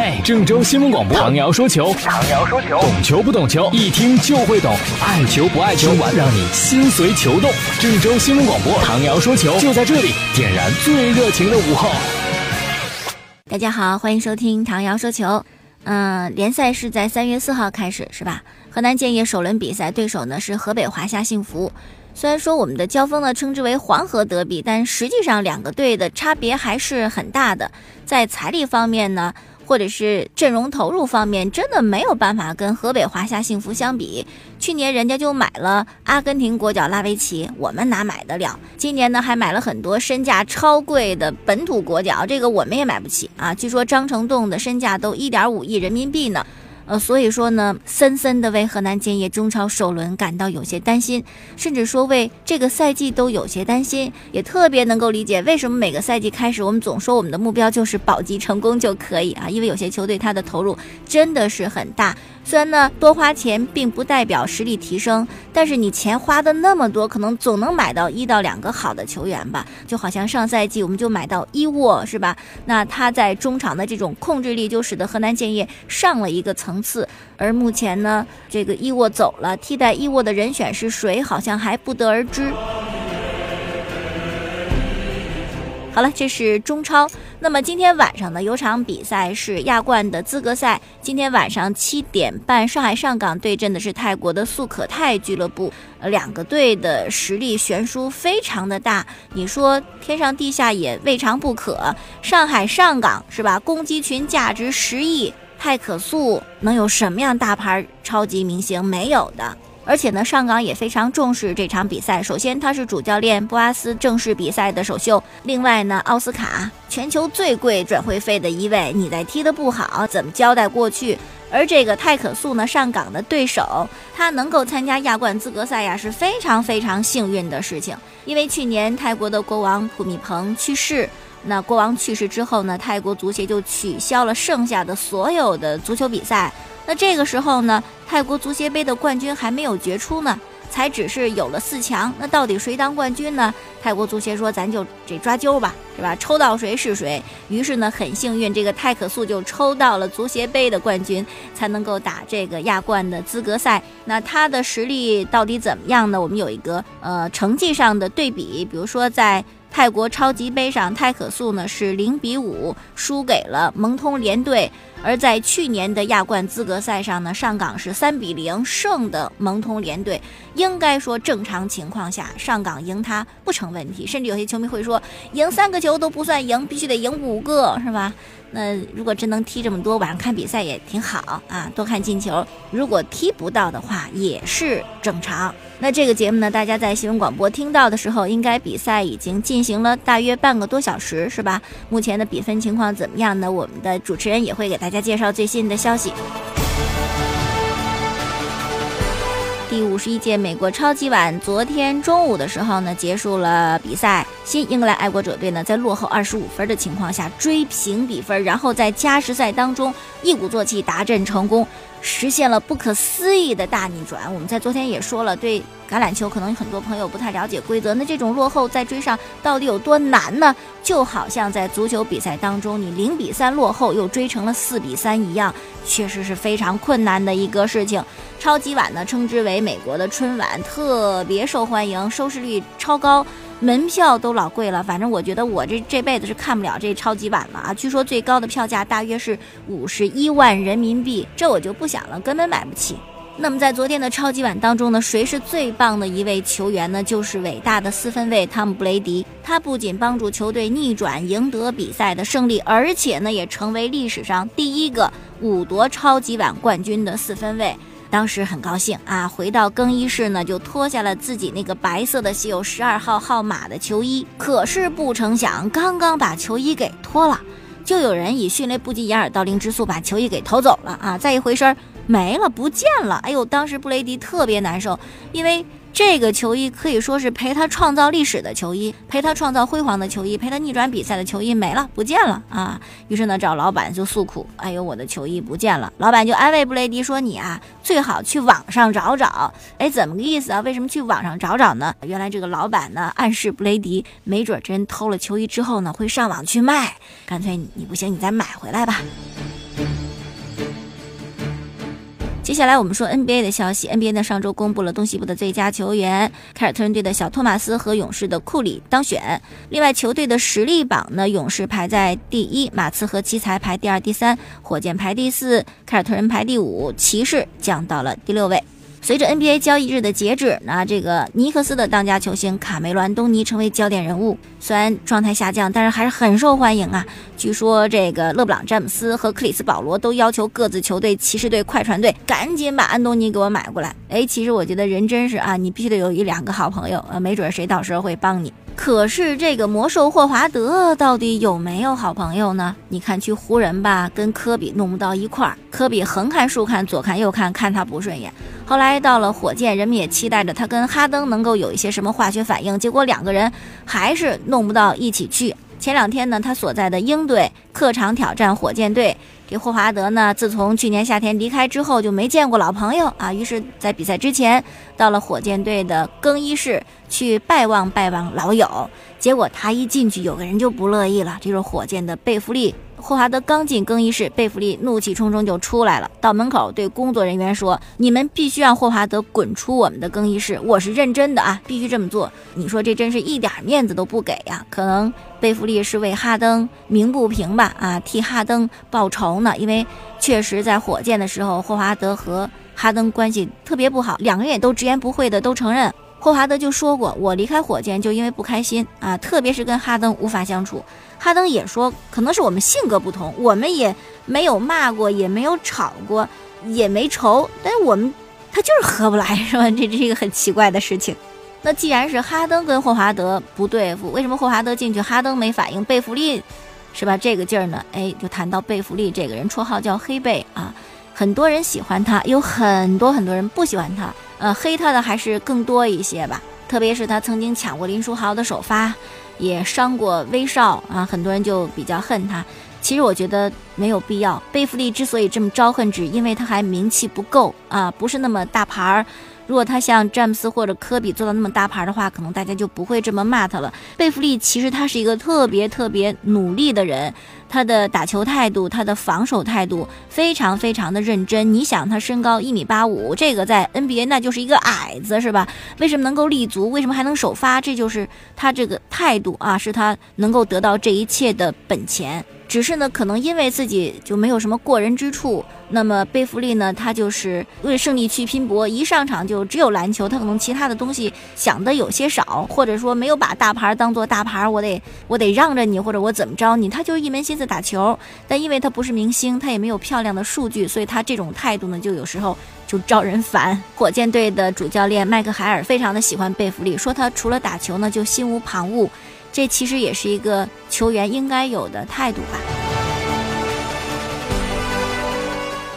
嘿，郑州新闻广播，唐瑶说球，唐瑶说球，懂球不懂球，一听就会懂，爱球不爱球，让你心随球动。郑州新闻广播，唐瑶说球，就在这里，点燃最热情的午后。大家好，欢迎收听唐瑶说球。嗯，联赛是在三月四号开始，是吧？河南建业首轮比赛对手呢是河北华夏幸福。虽然说我们的交锋呢称之为黄河德比，但实际上两个队的差别还是很大的。在财力方面呢，或者是阵容投入方面，真的没有办法跟河北华夏幸福相比。去年人家就买了阿根廷国脚拉维奇，我们哪买得了？今年呢还买了很多身价超贵的本土国脚，这个我们也买不起啊！据说张成栋的身价都一点五亿人民币呢。呃，所以说呢，深深的为河南建业中超首轮感到有些担心，甚至说为这个赛季都有些担心，也特别能够理解为什么每个赛季开始我们总说我们的目标就是保级成功就可以啊，因为有些球队他的投入真的是很大。虽然呢，多花钱并不代表实力提升，但是你钱花的那么多，可能总能买到一到两个好的球员吧。就好像上赛季我们就买到伊沃，是吧？那他在中场的这种控制力，就使得河南建业上了一个层次。而目前呢，这个伊沃走了，替代伊沃的人选是谁，好像还不得而知。好了，这是中超。那么今天晚上呢，有场比赛是亚冠的资格赛。今天晚上七点半，上海上港对阵的是泰国的素可泰俱乐部。两个队的实力悬殊非常的大，你说天上地下也未尝不可。上海上港是吧？攻击群价值十亿，泰可素能有什么样大牌超级明星没有的？而且呢，上港也非常重视这场比赛。首先，他是主教练布阿斯正式比赛的首秀。另外呢，奥斯卡全球最贵转会费的一位，你再踢得不好，怎么交代过去？而这个泰可素呢，上港的对手，他能够参加亚冠资格赛呀，是非常非常幸运的事情。因为去年泰国的国王普密蓬去世，那国王去世之后呢，泰国足协就取消了剩下的所有的足球比赛。那这个时候呢，泰国足协杯的冠军还没有决出呢，才只是有了四强。那到底谁当冠军呢？泰国足协说，咱就这抓阄吧，是吧？抽到谁是谁。于是呢，很幸运，这个泰可素就抽到了足协杯的冠军，才能够打这个亚冠的资格赛。那他的实力到底怎么样呢？我们有一个呃成绩上的对比，比如说在。泰国超级杯上，泰可素呢是零比五输给了蒙通联队，而在去年的亚冠资格赛上呢，上港是三比零胜的蒙通联队。应该说，正常情况下，上港赢他不成问题，甚至有些球迷会说，赢三个球都不算赢，必须得赢五个，是吧？那如果真能踢这么多，晚上看比赛也挺好啊，多看进球。如果踢不到的话，也是正常。那这个节目呢，大家在新闻广播听到的时候，应该比赛已经进行了大约半个多小时，是吧？目前的比分情况怎么样呢？我们的主持人也会给大大家介绍最新的消息。第五十一届美国超级碗昨天中午的时候呢，结束了比赛。新英格兰爱国者队呢，在落后二十五分的情况下追平比分，然后在加时赛当中一鼓作气达阵成功。实现了不可思议的大逆转。我们在昨天也说了，对橄榄球可能很多朋友不太了解规则。那这种落后再追上到底有多难呢？就好像在足球比赛当中，你零比三落后又追成了四比三一样，确实是非常困难的一个事情。超级碗呢，称之为美国的春晚，特别受欢迎，收视率超高。门票都老贵了，反正我觉得我这这辈子是看不了这超级碗了啊！据说最高的票价大约是五十一万人民币，这我就不想了，根本买不起。那么在昨天的超级碗当中呢，谁是最棒的一位球员呢？就是伟大的四分卫汤姆布雷迪。他不仅帮助球队逆转，赢得比赛的胜利，而且呢，也成为历史上第一个五夺超级碗冠军的四分卫。当时很高兴啊，回到更衣室呢，就脱下了自己那个白色的有十二号号码的球衣。可是不成想，刚刚把球衣给脱了，就有人以迅雷不及掩耳盗铃之速把球衣给偷走了啊！再一回身，没了，不见了。哎呦，当时布雷迪特别难受，因为。这个球衣可以说是陪他创造历史的球衣，陪他创造辉煌的球衣，陪他逆转比赛的球衣没了，不见了啊！于是呢，找老板就诉苦：“哎呦，我的球衣不见了！”老板就安慰布雷迪说：“你啊，最好去网上找找。”哎，怎么个意思啊？为什么去网上找找呢？原来这个老板呢，暗示布雷迪，没准真偷了球衣之后呢，会上网去卖，干脆你不行，你再买回来吧。接下来我们说 NBA 的消息，NBA 呢上周公布了东西部的最佳球员，凯尔特人队的小托马斯和勇士的库里当选。另外球队的实力榜呢，勇士排在第一，马刺和奇才排第二、第三，火箭排第四，凯尔特人排第五，骑士降到了第六位。随着 NBA 交易日的截止，那这个尼克斯的当家球星卡梅罗·安东尼成为焦点人物。虽然状态下降，但是还是很受欢迎啊。据说这个勒布朗·詹姆斯和克里斯·保罗都要求各自球队骑士队、快船队赶紧把安东尼给我买过来。哎，其实我觉得人真是啊，你必须得有一两个好朋友，呃，没准谁到时候会帮你。可是这个魔兽霍华德到底有没有好朋友呢？你看去湖人吧，跟科比弄不到一块儿，科比横看竖看，左看右看，看他不顺眼。后来到了火箭，人们也期待着他跟哈登能够有一些什么化学反应，结果两个人还是弄不到一起去。前两天呢，他所在的鹰队客场挑战火箭队。这霍华德呢，自从去年夏天离开之后，就没见过老朋友啊。于是，在比赛之前，到了火箭队的更衣室去拜望拜望老友。结果他一进去，有个人就不乐意了，就是火箭的贝弗利。霍华德刚进更衣室，贝弗利怒气冲冲就出来了，到门口对工作人员说：“你们必须让霍华德滚出我们的更衣室，我是认真的啊，必须这么做。”你说这真是一点面子都不给呀？可能贝弗利是为哈登鸣不平吧？啊，替哈登报仇呢？因为确实在火箭的时候，霍华德和哈登关系特别不好，两个人也都直言不讳的都承认。霍华德就说过：“我离开火箭就因为不开心啊，特别是跟哈登无法相处。”哈登也说：“可能是我们性格不同，我们也没有骂过，也没有吵过，也没仇，但是我们他就是合不来，是吧？这这是一个很奇怪的事情。那既然是哈登跟霍华德不对付，为什么霍华德进去哈登没反应？贝弗利是吧？这个劲儿呢？哎，就谈到贝弗利这个人，绰号叫黑贝啊，很多人喜欢他，有很多很多人不喜欢他。”呃，黑他的还是更多一些吧，特别是他曾经抢过林书豪的首发，也伤过威少啊，很多人就比较恨他。其实我觉得没有必要。贝弗利之所以这么招恨，只因为他还名气不够啊，不是那么大牌儿。如果他像詹姆斯或者科比做到那么大牌的话，可能大家就不会这么骂他了。贝弗利其实他是一个特别特别努力的人，他的打球态度、他的防守态度非常非常的认真。你想，他身高一米八五，这个在 NBA 那就是一个矮子，是吧？为什么能够立足？为什么还能首发？这就是他这个态度啊，是他能够得到这一切的本钱。只是呢，可能因为自己就没有什么过人之处。那么贝弗利呢，他就是为胜利去拼搏，一上场就只有篮球，他可能其他的东西想的有些少，或者说没有把大牌当做大牌，我得我得让着你，或者我怎么着你，他就一门心思打球。但因为他不是明星，他也没有漂亮的数据，所以他这种态度呢，就有时候就招人烦。火箭队的主教练麦克海尔非常的喜欢贝弗利，说他除了打球呢，就心无旁骛。这其实也是一个球员应该有的态度吧。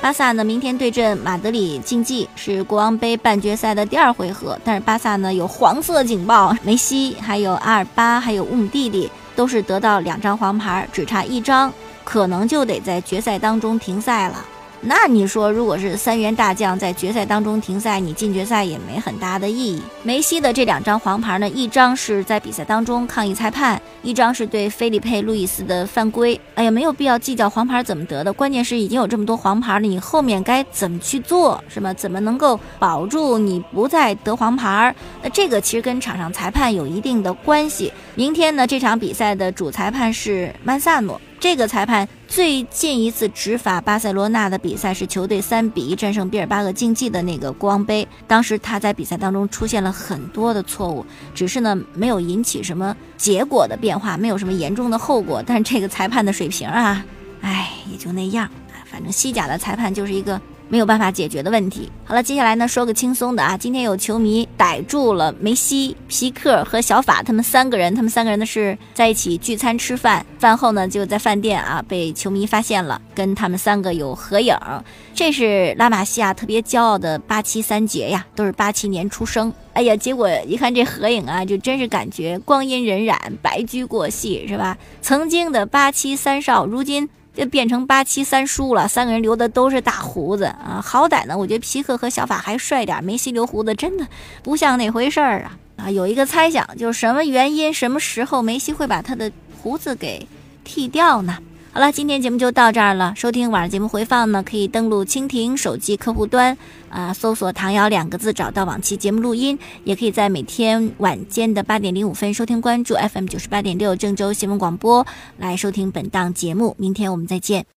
巴萨呢，明天对阵马德里竞技，是国王杯半决赛的第二回合。但是巴萨呢有黄色警报，梅西、还有阿尔巴、还有乌姆蒂蒂都是得到两张黄牌，只差一张，可能就得在决赛当中停赛了。那你说，如果是三员大将在决赛当中停赛，你进决赛也没很大的意义。梅西的这两张黄牌呢，一张是在比赛当中抗议裁判，一张是对菲利佩·路易斯的犯规。哎呀，没有必要计较黄牌怎么得的，关键是已经有这么多黄牌了，你后面该怎么去做，是吧？怎么能够保住你不再得黄牌？那这个其实跟场上裁判有一定的关系。明天呢，这场比赛的主裁判是曼萨诺。这个裁判最近一次执法巴塞罗那的比赛是球队三比一战胜毕尔巴鄂竞技的那个国王杯，当时他在比赛当中出现了很多的错误，只是呢没有引起什么结果的变化，没有什么严重的后果。但是这个裁判的水平啊，哎，也就那样。反正西甲的裁判就是一个。没有办法解决的问题。好了，接下来呢，说个轻松的啊。今天有球迷逮住了梅西、皮克和小法他们三个人，他们三个人呢是在一起聚餐吃饭，饭后呢就在饭店啊被球迷发现了，跟他们三个有合影。这是拉玛西亚特别骄傲的八七三杰呀，都是八七年出生。哎呀，结果一看这合影啊，就真是感觉光阴荏苒，白驹过隙，是吧？曾经的八七三少，如今。就变成八七三叔了，三个人留的都是大胡子啊！好歹呢，我觉得皮克和小法还帅点，梅西留胡子真的不像那回事儿啊！啊，有一个猜想，就是什么原因、什么时候梅西会把他的胡子给剃掉呢？好了，今天节目就到这儿了。收听晚上节目回放呢，可以登录蜻蜓手机客户端，啊，搜索“唐瑶”两个字，找到往期节目录音。也可以在每天晚间的八点零五分收听关注 FM 九十八点六郑州新闻广播，来收听本档节目。明天我们再见。